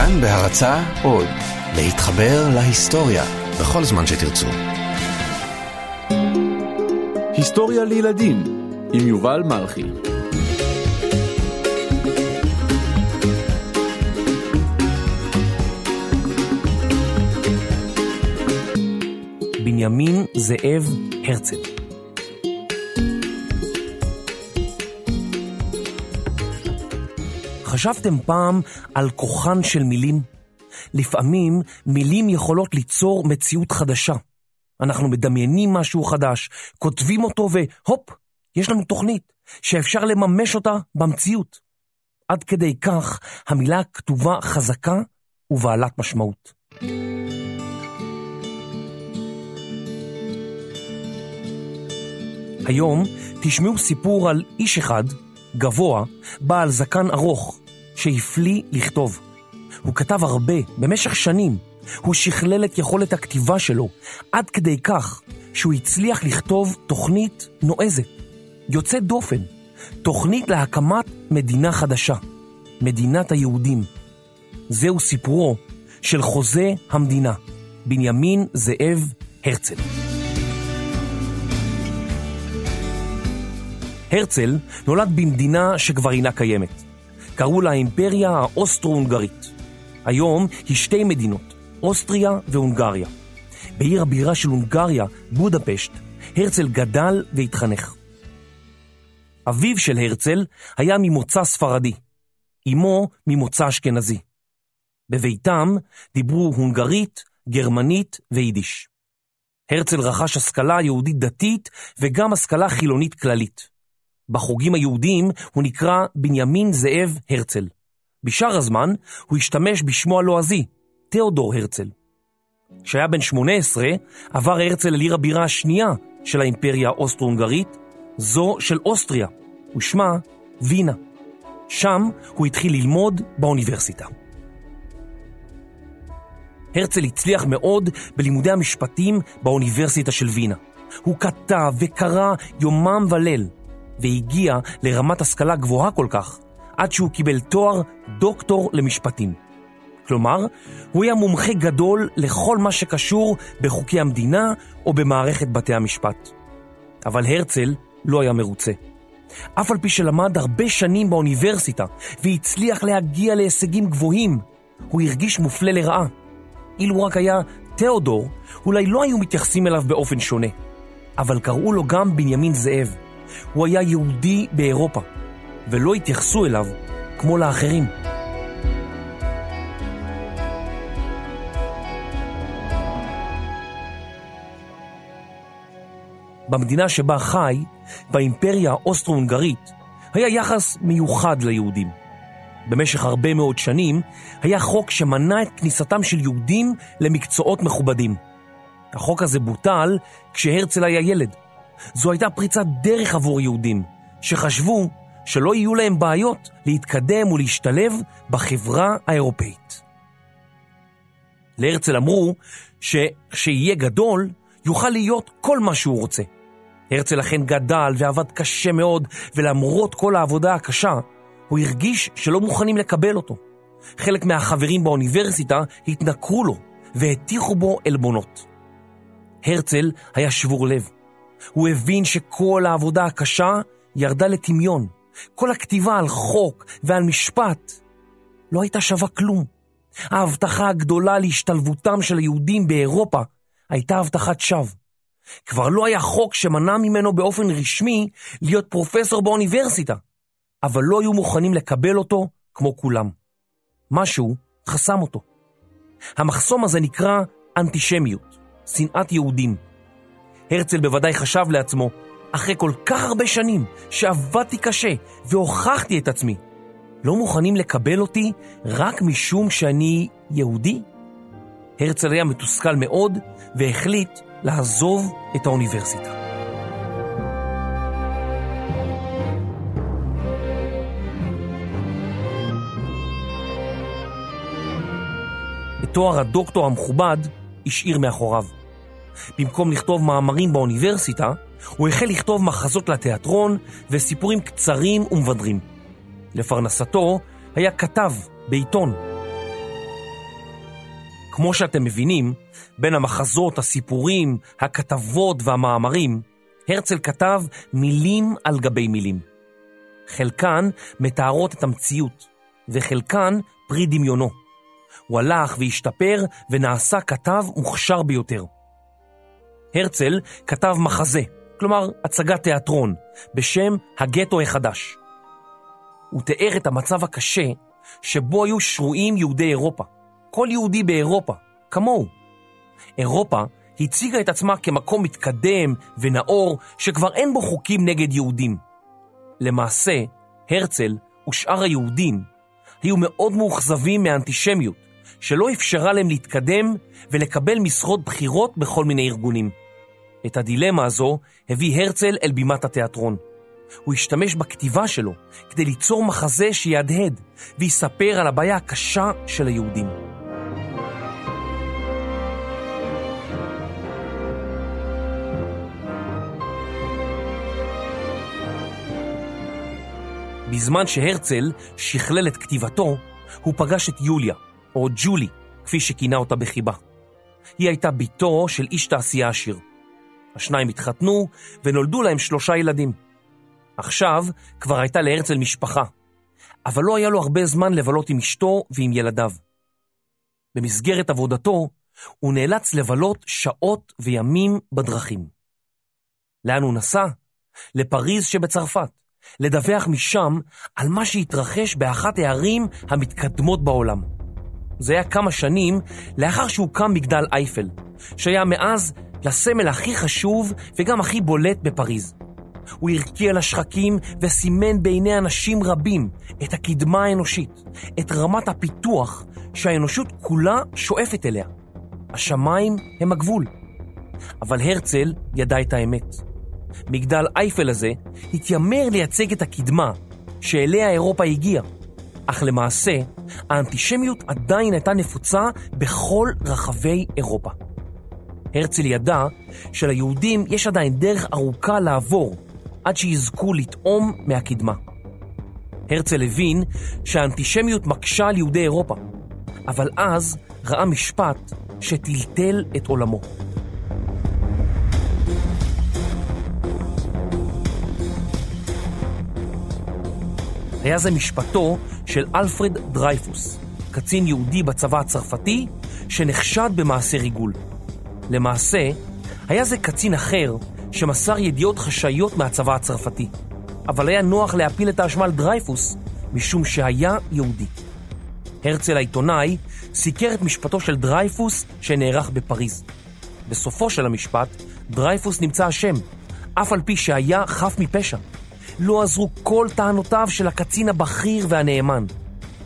כאן בהרצה עוד, להתחבר להיסטוריה בכל זמן שתרצו. היסטוריה לילדים עם יובל מלכי. בנימין זאב הרצל חשבתם פעם על כוחן של מילים? לפעמים מילים יכולות ליצור מציאות חדשה. אנחנו מדמיינים משהו חדש, כותבים אותו והופ, יש לנו תוכנית שאפשר לממש אותה במציאות. עד כדי כך המילה הכתובה חזקה ובעלת משמעות. היום תשמעו סיפור על איש אחד, גבוה, בעל זקן ארוך, שהפליא לכתוב. הוא כתב הרבה, במשך שנים. הוא שכלל את יכולת הכתיבה שלו, עד כדי כך שהוא הצליח לכתוב תוכנית נועזת, יוצאת דופן, תוכנית להקמת מדינה חדשה, מדינת היהודים. זהו סיפורו של חוזה המדינה, בנימין זאב הרצל. הרצל נולד במדינה שכבר אינה קיימת. קראו לה האימפריה האוסטרו-הונגרית. היום היא שתי מדינות, אוסטריה והונגריה. בעיר הבירה של הונגריה, בודפשט, הרצל גדל והתחנך. אביו של הרצל היה ממוצא ספרדי, אמו ממוצא אשכנזי. בביתם דיברו הונגרית, גרמנית ויידיש. הרצל רכש השכלה יהודית דתית וגם השכלה חילונית כללית. בחוגים היהודיים הוא נקרא בנימין זאב הרצל. בשאר הזמן הוא השתמש בשמו הלועזי, תיאודור הרצל. כשהיה בן 18 עבר הרצל אל עיר הבירה השנייה של האימפריה האוסטרו-הונגרית, זו של אוסטריה, ושמה וינה. שם הוא התחיל ללמוד באוניברסיטה. הרצל הצליח מאוד בלימודי המשפטים באוניברסיטה של וינה. הוא כתב וקרא יומם וליל, והגיע לרמת השכלה גבוהה כל כך, עד שהוא קיבל תואר דוקטור למשפטים. כלומר, הוא היה מומחה גדול לכל מה שקשור בחוקי המדינה או במערכת בתי המשפט. אבל הרצל לא היה מרוצה. אף על פי שלמד הרבה שנים באוניברסיטה והצליח להגיע להישגים גבוהים, הוא הרגיש מופלה לרעה. אילו רק היה תיאודור, אולי לא היו מתייחסים אליו באופן שונה. אבל קראו לו גם בנימין זאב. הוא היה יהודי באירופה, ולא התייחסו אליו כמו לאחרים. במדינה שבה חי, באימפריה האוסטרו-הונגרית, היה יחס מיוחד ליהודים. במשך הרבה מאוד שנים היה חוק שמנע את כניסתם של יהודים למקצועות מכובדים. החוק הזה בוטל כשהרצל היה ילד. זו הייתה פריצת דרך עבור יהודים, שחשבו שלא יהיו להם בעיות להתקדם ולהשתלב בחברה האירופאית. להרצל אמרו שכשיהיה גדול, יוכל להיות כל מה שהוא רוצה. הרצל לכן גדל ועבד קשה מאוד, ולמרות כל העבודה הקשה, הוא הרגיש שלא מוכנים לקבל אותו. חלק מהחברים באוניברסיטה התנכרו לו והטיחו בו עלבונות. הרצל היה שבור לב. הוא הבין שכל העבודה הקשה ירדה לטמיון. כל הכתיבה על חוק ועל משפט לא הייתה שווה כלום. ההבטחה הגדולה להשתלבותם של היהודים באירופה הייתה הבטחת שווא. כבר לא היה חוק שמנע ממנו באופן רשמי להיות פרופסור באוניברסיטה, אבל לא היו מוכנים לקבל אותו כמו כולם. משהו חסם אותו. המחסום הזה נקרא אנטישמיות, שנאת יהודים. הרצל בוודאי חשב לעצמו, אחרי כל כך הרבה שנים שעבדתי קשה והוכחתי את עצמי, לא מוכנים לקבל אותי רק משום שאני יהודי? הרצל היה מתוסכל מאוד והחליט לעזוב את האוניברסיטה. את תואר הדוקטור המכובד השאיר מאחוריו. במקום לכתוב מאמרים באוניברסיטה, הוא החל לכתוב מחזות לתיאטרון וסיפורים קצרים ומבדרים. לפרנסתו היה כתב בעיתון. כמו שאתם מבינים, בין המחזות, הסיפורים, הכתבות והמאמרים, הרצל כתב מילים על גבי מילים. חלקן מתארות את המציאות, וחלקן פרי דמיונו. הוא הלך והשתפר ונעשה כתב מוכשר ביותר. הרצל כתב מחזה, כלומר הצגת תיאטרון, בשם הגטו החדש. הוא תיאר את המצב הקשה שבו היו שרויים יהודי אירופה. כל יהודי באירופה, כמוהו. אירופה הציגה את עצמה כמקום מתקדם ונאור שכבר אין בו חוקים נגד יהודים. למעשה, הרצל ושאר היהודים היו מאוד מאוכזבים מהאנטישמיות, שלא אפשרה להם להתקדם ולקבל משרות בכירות בכל מיני ארגונים. את הדילמה הזו הביא הרצל אל בימת התיאטרון. הוא השתמש בכתיבה שלו כדי ליצור מחזה שיהדהד ויספר על הבעיה הקשה של היהודים. בזמן שהרצל שכלל את כתיבתו, הוא פגש את יוליה, או ג'ולי, כפי שכינה אותה בחיבה. היא הייתה בתו של איש תעשייה עשיר. השניים התחתנו ונולדו להם שלושה ילדים. עכשיו כבר הייתה להרצל משפחה, אבל לא היה לו הרבה זמן לבלות עם אשתו ועם ילדיו. במסגרת עבודתו, הוא נאלץ לבלות שעות וימים בדרכים. לאן הוא נסע? לפריז שבצרפת, לדווח משם על מה שהתרחש באחת הערים המתקדמות בעולם. זה היה כמה שנים לאחר שהוקם מגדל אייפל, שהיה מאז לסמל הכי חשוב וגם הכי בולט בפריז. הוא הרקיע לשחקים וסימן בעיני אנשים רבים את הקדמה האנושית, את רמת הפיתוח שהאנושות כולה שואפת אליה. השמיים הם הגבול. אבל הרצל ידע את האמת. מגדל אייפל הזה התיימר לייצג את הקדמה שאליה אירופה הגיעה, אך למעשה האנטישמיות עדיין הייתה נפוצה בכל רחבי אירופה. הרצל ידע שליהודים יש עדיין דרך ארוכה לעבור עד שיזכו לטעום מהקדמה. הרצל הבין שהאנטישמיות מקשה על יהודי אירופה, אבל אז ראה משפט שטלטל את עולמו. היה זה משפטו של אלפרד דרייפוס, קצין יהודי בצבא הצרפתי שנחשד במעשה ריגול. למעשה, היה זה קצין אחר שמסר ידיעות חשאיות מהצבא הצרפתי, אבל היה נוח להפיל את האשמה על דרייפוס משום שהיה יהודי. הרצל העיתונאי סיקר את משפטו של דרייפוס שנערך בפריז. בסופו של המשפט, דרייפוס נמצא אשם, אף על פי שהיה חף מפשע. לא עזרו כל טענותיו של הקצין הבכיר והנאמן.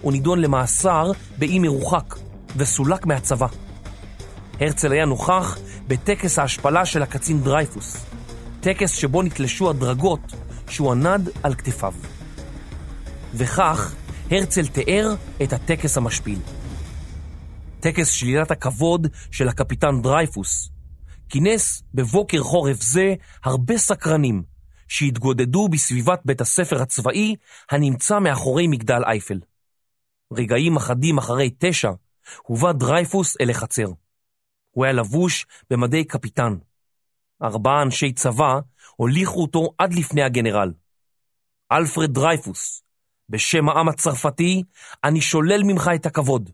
הוא נידון למאסר באי מרוחק וסולק מהצבא. הרצל היה נוכח בטקס ההשפלה של הקצין דרייפוס, טקס שבו נתלשו הדרגות שהוא ענד על כתפיו. וכך הרצל תיאר את הטקס המשפיל. טקס שלילת הכבוד של הקפיטן דרייפוס כינס בבוקר חורף זה הרבה סקרנים שהתגודדו בסביבת בית הספר הצבאי הנמצא מאחורי מגדל אייפל. רגעים אחדים אחרי תשע הובא דרייפוס אל החצר. הוא היה לבוש במדי קפיטן. ארבעה אנשי צבא הוליכו אותו עד לפני הגנרל. אלפרד דרייפוס, בשם העם הצרפתי, אני שולל ממך את הכבוד.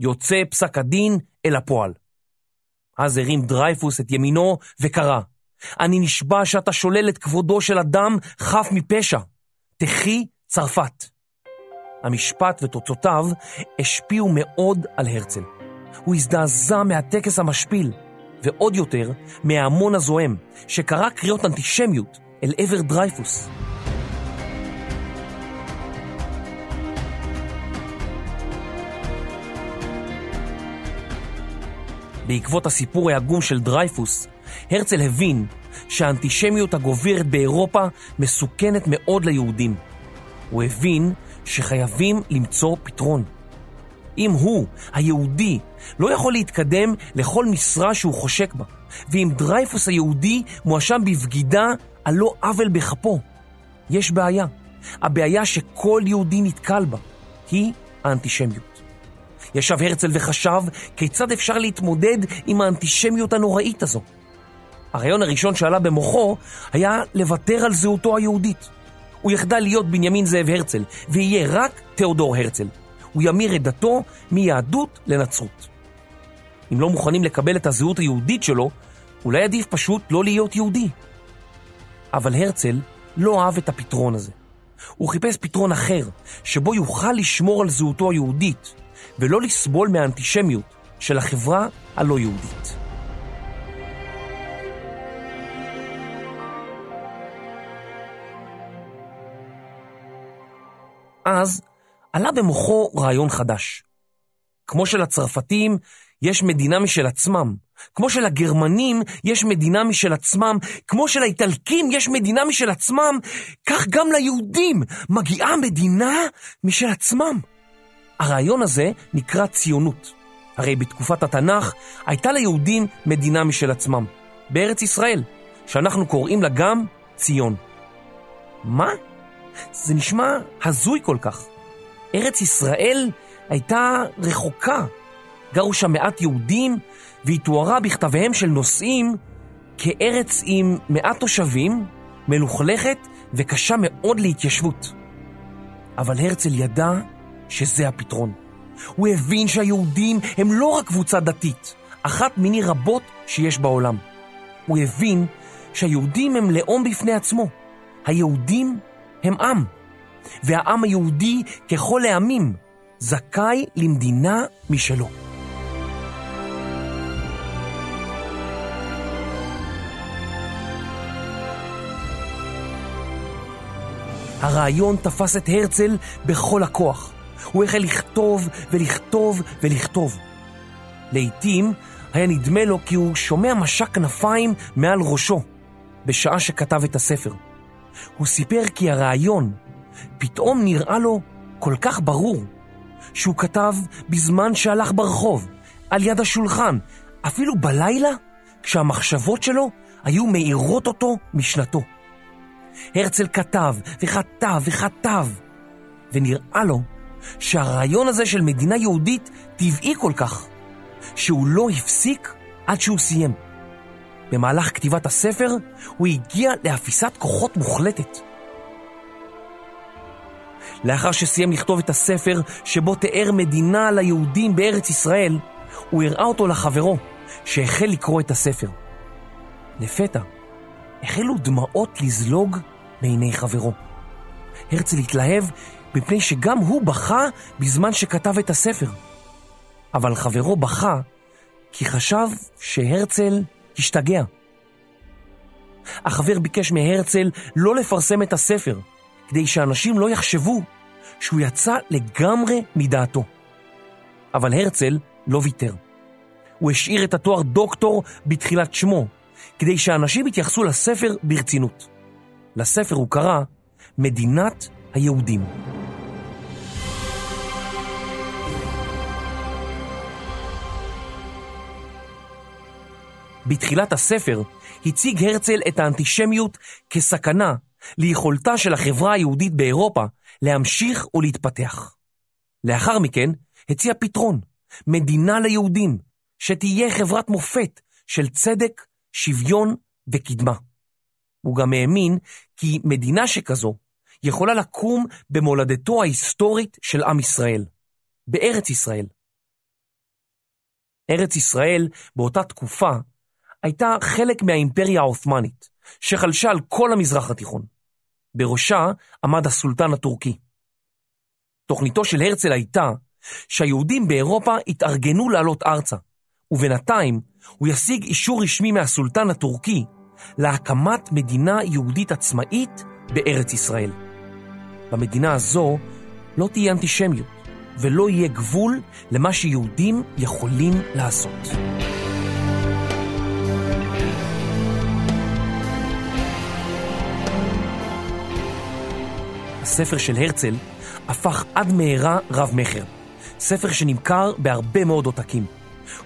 יוצא פסק הדין אל הפועל. אז הרים דרייפוס את ימינו וקרא, אני נשבע שאתה שולל את כבודו של אדם חף מפשע. תחי צרפת. המשפט ותוצאותיו השפיעו מאוד על הרצל. הוא הזדעזע מהטקס המשפיל, ועוד יותר מההמון הזוהם, שקרא קריאות אנטישמיות אל עבר דרייפוס. בעקבות הסיפור העגום של דרייפוס, הרצל הבין שהאנטישמיות הגוברת באירופה מסוכנת מאוד ליהודים. הוא הבין שחייבים למצוא פתרון. אם הוא, היהודי, לא יכול להתקדם לכל משרה שהוא חושק בה, ואם דרייפוס היהודי מואשם בבגידה על לא עוול בכפו, יש בעיה. הבעיה שכל יהודי נתקל בה היא האנטישמיות. ישב הרצל וחשב כיצד אפשר להתמודד עם האנטישמיות הנוראית הזו. הרעיון הראשון שעלה במוחו היה לוותר על זהותו היהודית. הוא יחדל להיות בנימין זאב הרצל, ויהיה רק תיאודור הרצל. הוא ימיר את דתו מיהדות לנצרות. אם לא מוכנים לקבל את הזהות היהודית שלו, אולי עדיף פשוט לא להיות יהודי. אבל הרצל לא אהב את הפתרון הזה. הוא חיפש פתרון אחר, שבו יוכל לשמור על זהותו היהודית, ולא לסבול מהאנטישמיות של החברה הלא יהודית. אז עלה במוחו רעיון חדש. כמו שלצרפתים יש מדינה משל עצמם, כמו שלגרמנים יש מדינה משל עצמם, כמו שלאיטלקים יש מדינה משל עצמם, כך גם ליהודים מגיעה מדינה משל עצמם. הרעיון הזה נקרא ציונות. הרי בתקופת התנ"ך הייתה ליהודים מדינה משל עצמם, בארץ ישראל, שאנחנו קוראים לה גם ציון. מה? זה נשמע הזוי כל כך. ארץ ישראל הייתה רחוקה. גרו שם מעט יהודים, והיא תוארה בכתביהם של נוסעים כארץ עם מעט תושבים, מלוכלכת וקשה מאוד להתיישבות. אבל הרצל ידע שזה הפתרון. הוא הבין שהיהודים הם לא רק קבוצה דתית, אחת מיני רבות שיש בעולם. הוא הבין שהיהודים הם לאום בפני עצמו. היהודים הם עם, והעם היהודי ככל העמים זכאי למדינה משלו. הרעיון תפס את הרצל בכל הכוח. הוא החל לכתוב ולכתוב ולכתוב. לעתים היה נדמה לו כי הוא שומע משק כנפיים מעל ראשו, בשעה שכתב את הספר. הוא סיפר כי הרעיון פתאום נראה לו כל כך ברור, שהוא כתב בזמן שהלך ברחוב, על יד השולחן, אפילו בלילה, כשהמחשבות שלו היו מאירות אותו משנתו. הרצל כתב וכתב וכתב, ונראה לו שהרעיון הזה של מדינה יהודית טבעי כל כך, שהוא לא הפסיק עד שהוא סיים. במהלך כתיבת הספר הוא הגיע לאפיסת כוחות מוחלטת. לאחר שסיים לכתוב את הספר שבו תיאר מדינה ליהודים בארץ ישראל, הוא הראה אותו לחברו, שהחל לקרוא את הספר. לפתע, החלו דמעות לזלוג מעיני חברו. הרצל התלהב מפני שגם הוא בכה בזמן שכתב את הספר. אבל חברו בכה כי חשב שהרצל השתגע. החבר ביקש מהרצל לא לפרסם את הספר, כדי שאנשים לא יחשבו שהוא יצא לגמרי מדעתו. אבל הרצל לא ויתר. הוא השאיר את התואר דוקטור בתחילת שמו, כדי שאנשים יתייחסו לספר ברצינות. לספר הוא קרא מדינת היהודים. בתחילת הספר הציג הרצל את האנטישמיות כסכנה ליכולתה של החברה היהודית באירופה להמשיך ולהתפתח. לאחר מכן הציע פתרון, מדינה ליהודים, שתהיה חברת מופת של צדק, שוויון וקדמה. הוא גם האמין כי מדינה שכזו יכולה לקום במולדתו ההיסטורית של עם ישראל, בארץ ישראל. ארץ ישראל באותה תקופה הייתה חלק מהאימפריה העות'מאנית, שחלשה על כל המזרח התיכון. בראשה עמד הסולטן הטורקי. תוכניתו של הרצל הייתה שהיהודים באירופה התארגנו לעלות ארצה, ובינתיים הוא ישיג אישור רשמי מהסולטן הטורקי להקמת מדינה יהודית עצמאית בארץ ישראל. במדינה הזו לא תהיה אנטישמיות ולא יהיה גבול למה שיהודים יכולים לעשות. הספר של הרצל הפך עד מהרה רב-מכר. ספר שנמכר בהרבה מאוד עותקים.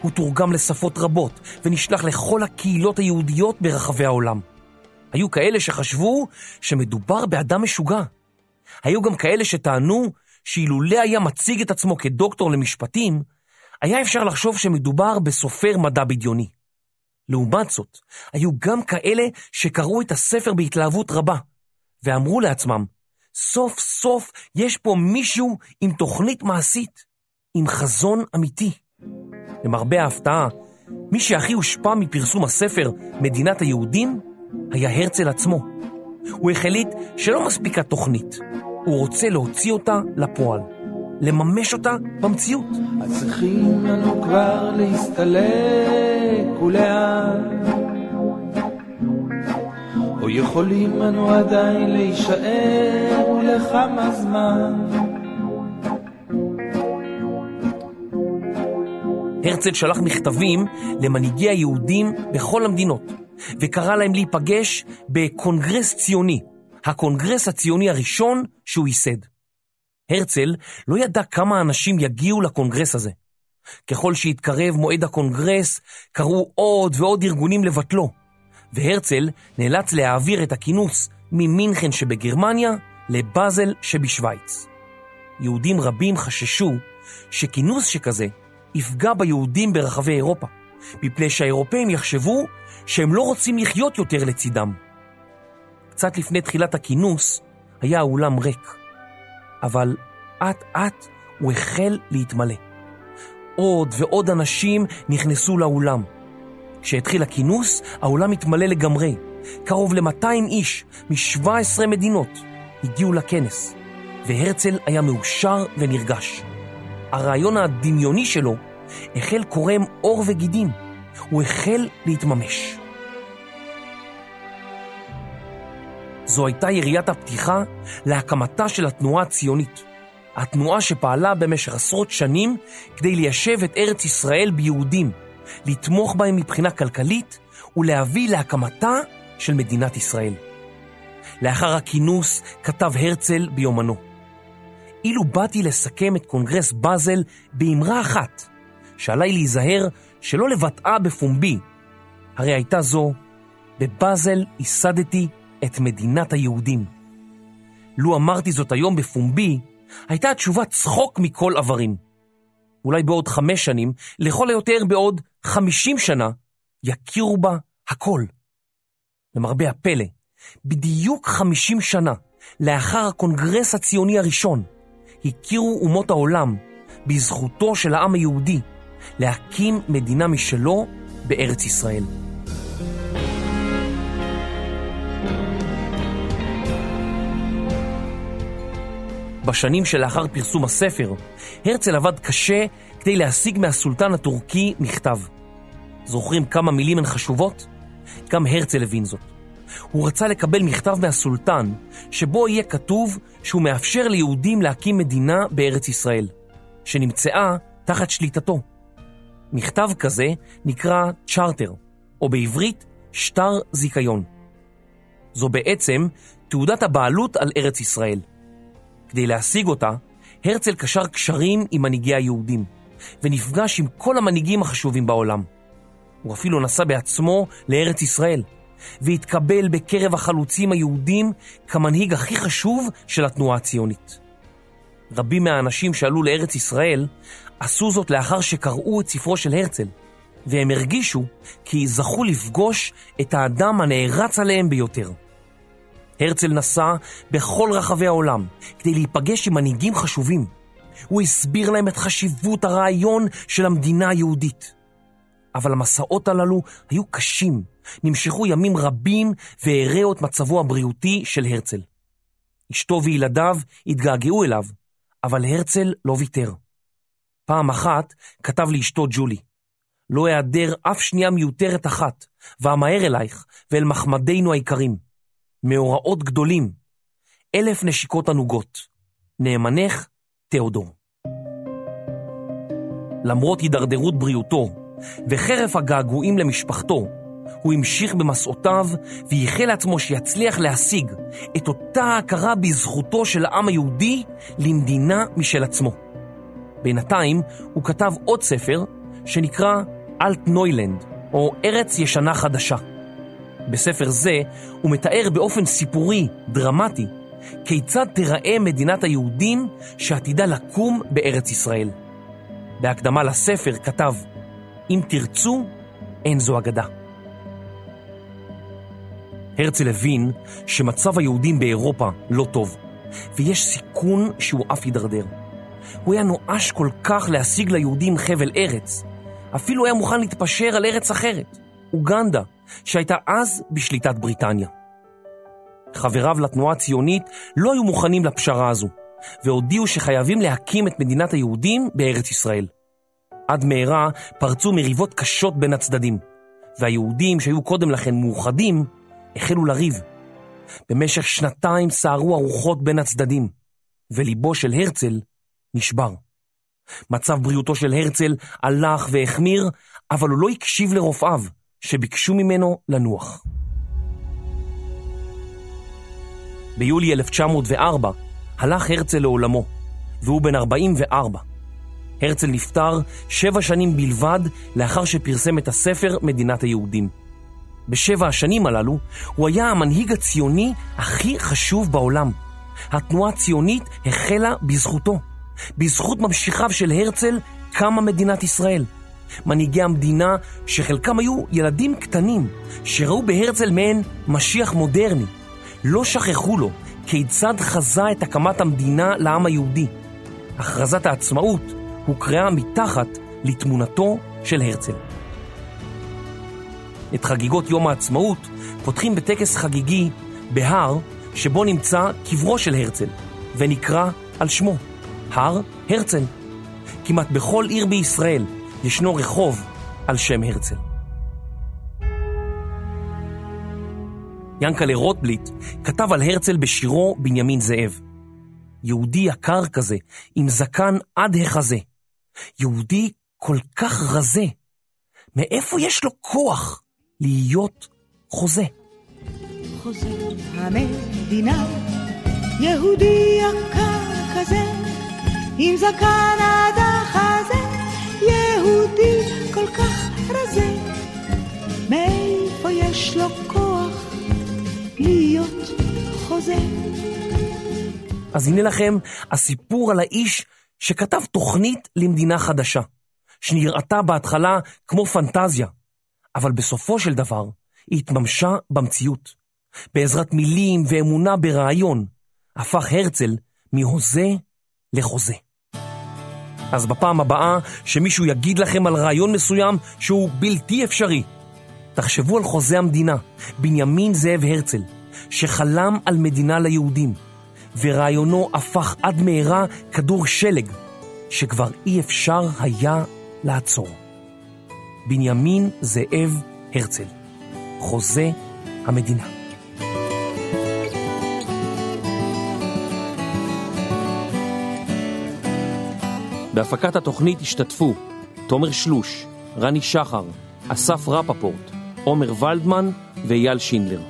הוא תורגם לשפות רבות ונשלח לכל הקהילות היהודיות ברחבי העולם. היו כאלה שחשבו שמדובר באדם משוגע. היו גם כאלה שטענו שאילולא היה מציג את עצמו כדוקטור למשפטים, היה אפשר לחשוב שמדובר בסופר מדע בדיוני. לעומת זאת, היו גם כאלה שקראו את הספר בהתלהבות רבה, ואמרו לעצמם, סוף סוף יש פה מישהו עם תוכנית מעשית, עם חזון אמיתי. למרבה ההפתעה, מי שהכי הושפע מפרסום הספר מדינת היהודים היה הרצל עצמו. הוא החליט שלא מספיקה תוכנית, הוא רוצה להוציא אותה לפועל, לממש אותה במציאות. אז צריכים לנו כבר להסתלק ולאט, או יכולים אנו עדיין להישאר ולכמה זמן. הרצל שלח מכתבים למנהיגי היהודים בכל המדינות, וקרא להם להיפגש בקונגרס ציוני, הקונגרס הציוני הראשון שהוא ייסד. הרצל לא ידע כמה אנשים יגיעו לקונגרס הזה. ככל שהתקרב מועד הקונגרס, קראו עוד ועוד ארגונים לבטלו, והרצל נאלץ להעביר את הכינוס ממינכן שבגרמניה לבאזל שבשוויץ. יהודים רבים חששו שכינוס שכזה יפגע ביהודים ברחבי אירופה, מפני שהאירופאים יחשבו שהם לא רוצים לחיות יותר לצידם. קצת לפני תחילת הכינוס היה האולם ריק, אבל אט אט הוא החל להתמלא. עוד ועוד אנשים נכנסו לאולם. כשהתחיל הכינוס, האולם התמלא לגמרי. קרוב ל-200 איש מ-17 מדינות הגיעו לכנס, והרצל היה מאושר ונרגש. הרעיון הדמיוני שלו החל קורם עור וגידים. הוא החל להתממש. זו הייתה יריית הפתיחה להקמתה של התנועה הציונית. התנועה שפעלה במשך עשרות שנים כדי ליישב את ארץ ישראל ביהודים, לתמוך בהם מבחינה כלכלית ולהביא להקמתה של מדינת ישראל. לאחר הכינוס כתב הרצל ביומנו: אילו באתי לסכם את קונגרס באזל באמרה אחת, שעליי להיזהר שלא לבטאה בפומבי, הרי הייתה זו, בבאזל ייסדתי את מדינת היהודים. לו אמרתי זאת היום בפומבי, הייתה התשובה צחוק מכל עברים. אולי בעוד חמש שנים, לכל היותר בעוד חמישים שנה, יכירו בה הכל. למרבה הפלא, בדיוק חמישים שנה לאחר הקונגרס הציוני הראשון, הכירו אומות העולם בזכותו של העם היהודי להקים מדינה משלו בארץ ישראל. בשנים שלאחר פרסום הספר, הרצל עבד קשה כדי להשיג מהסולטן הטורקי מכתב. זוכרים כמה מילים הן חשובות? גם הרצל הבין זאת. הוא רצה לקבל מכתב מהסולטן, שבו יהיה כתוב שהוא מאפשר ליהודים להקים מדינה בארץ ישראל, שנמצאה תחת שליטתו. מכתב כזה נקרא צ'רטר, או בעברית שטר זיכיון. זו בעצם תעודת הבעלות על ארץ ישראל. כדי להשיג אותה, הרצל קשר קשרים עם מנהיגי היהודים, ונפגש עם כל המנהיגים החשובים בעולם. הוא אפילו נסע בעצמו לארץ ישראל, והתקבל בקרב החלוצים היהודים כמנהיג הכי חשוב של התנועה הציונית. רבים מהאנשים שעלו לארץ ישראל עשו זאת לאחר שקראו את ספרו של הרצל, והם הרגישו כי זכו לפגוש את האדם הנערץ עליהם ביותר. הרצל נסע בכל רחבי העולם כדי להיפגש עם מנהיגים חשובים. הוא הסביר להם את חשיבות הרעיון של המדינה היהודית. אבל המסעות הללו היו קשים, נמשכו ימים רבים והרעו את מצבו הבריאותי של הרצל. אשתו וילדיו התגעגעו אליו, אבל הרצל לא ויתר. פעם אחת כתב לאשתו ג'ולי, לא אעדר אף שנייה מיותרת אחת, ואמהר אלייך ואל מחמדינו היקרים. מאורעות גדולים, אלף נשיקות ענוגות, נאמנך תיאודור. למרות הידרדרות בריאותו וחרף הגעגועים למשפחתו, הוא המשיך במסעותיו וייחל לעצמו שיצליח להשיג את אותה הכרה בזכותו של העם היהודי למדינה משל עצמו. בינתיים הוא כתב עוד ספר שנקרא אלט נוילנד, או ארץ ישנה חדשה. בספר זה הוא מתאר באופן סיפורי, דרמטי, כיצד תיראה מדינת היהודים שעתידה לקום בארץ ישראל. בהקדמה לספר כתב, אם תרצו, אין זו אגדה. הרצל הבין שמצב היהודים באירופה לא טוב, ויש סיכון שהוא אף יידרדר. הוא היה נואש כל כך להשיג ליהודים חבל ארץ, אפילו היה מוכן להתפשר על ארץ אחרת, אוגנדה, שהייתה אז בשליטת בריטניה. חבריו לתנועה הציונית לא היו מוכנים לפשרה הזו, והודיעו שחייבים להקים את מדינת היהודים בארץ ישראל. עד מהרה פרצו מריבות קשות בין הצדדים, והיהודים שהיו קודם לכן מאוחדים, החלו לריב. במשך שנתיים סערו הרוחות בין הצדדים, וליבו של הרצל נשבר. מצב בריאותו של הרצל הלך והחמיר, אבל הוא לא הקשיב לרופאיו, שביקשו ממנו לנוח. ביולי 1904 הלך הרצל לעולמו, והוא בן 44. הרצל נפטר שבע שנים בלבד לאחר שפרסם את הספר מדינת היהודים. בשבע השנים הללו הוא היה המנהיג הציוני הכי חשוב בעולם. התנועה הציונית החלה בזכותו. בזכות ממשיכיו של הרצל קמה מדינת ישראל. מנהיגי המדינה, שחלקם היו ילדים קטנים, שראו בהרצל מעין משיח מודרני, לא שכחו לו כיצד חזה את הקמת המדינה לעם היהודי. הכרזת העצמאות הוקראה מתחת לתמונתו של הרצל. את חגיגות יום העצמאות פותחים בטקס חגיגי בהר שבו נמצא קברו של הרצל, ונקרא על שמו, הר הרצל. כמעט בכל עיר בישראל ישנו רחוב על שם הרצל. ינקלה רוטבליט כתב על הרצל בשירו בנימין זאב. יהודי יקר כזה, עם זקן עד החזה. יהודי כל כך רזה. מאיפה יש לו כוח להיות חוזה? חוזה המדינה, יהודי יקר כזה, עם זקן עד החזה, יהודי כל כך רזה. מאיפה יש לו כוח להיות חוזה? אז הנה לכם הסיפור על האיש שכתב תוכנית למדינה חדשה, שנראתה בהתחלה כמו פנטזיה, אבל בסופו של דבר היא התממשה במציאות. בעזרת מילים ואמונה ברעיון, הפך הרצל מהוזה לחוזה. אז בפעם הבאה שמישהו יגיד לכם על רעיון מסוים שהוא בלתי אפשרי, תחשבו על חוזה המדינה, בנימין זאב הרצל, שחלם על מדינה ליהודים, ורעיונו הפך עד מהרה כדור שלג, שכבר אי אפשר היה לעצור. בנימין זאב הרצל, חוזה המדינה. בהפקת התוכנית השתתפו תומר שלוש, רני שחר, אסף רפפורט, עומר ולדמן ואייל שינדלר.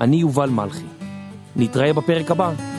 אני יובל מלכי. נתראה בפרק הבא.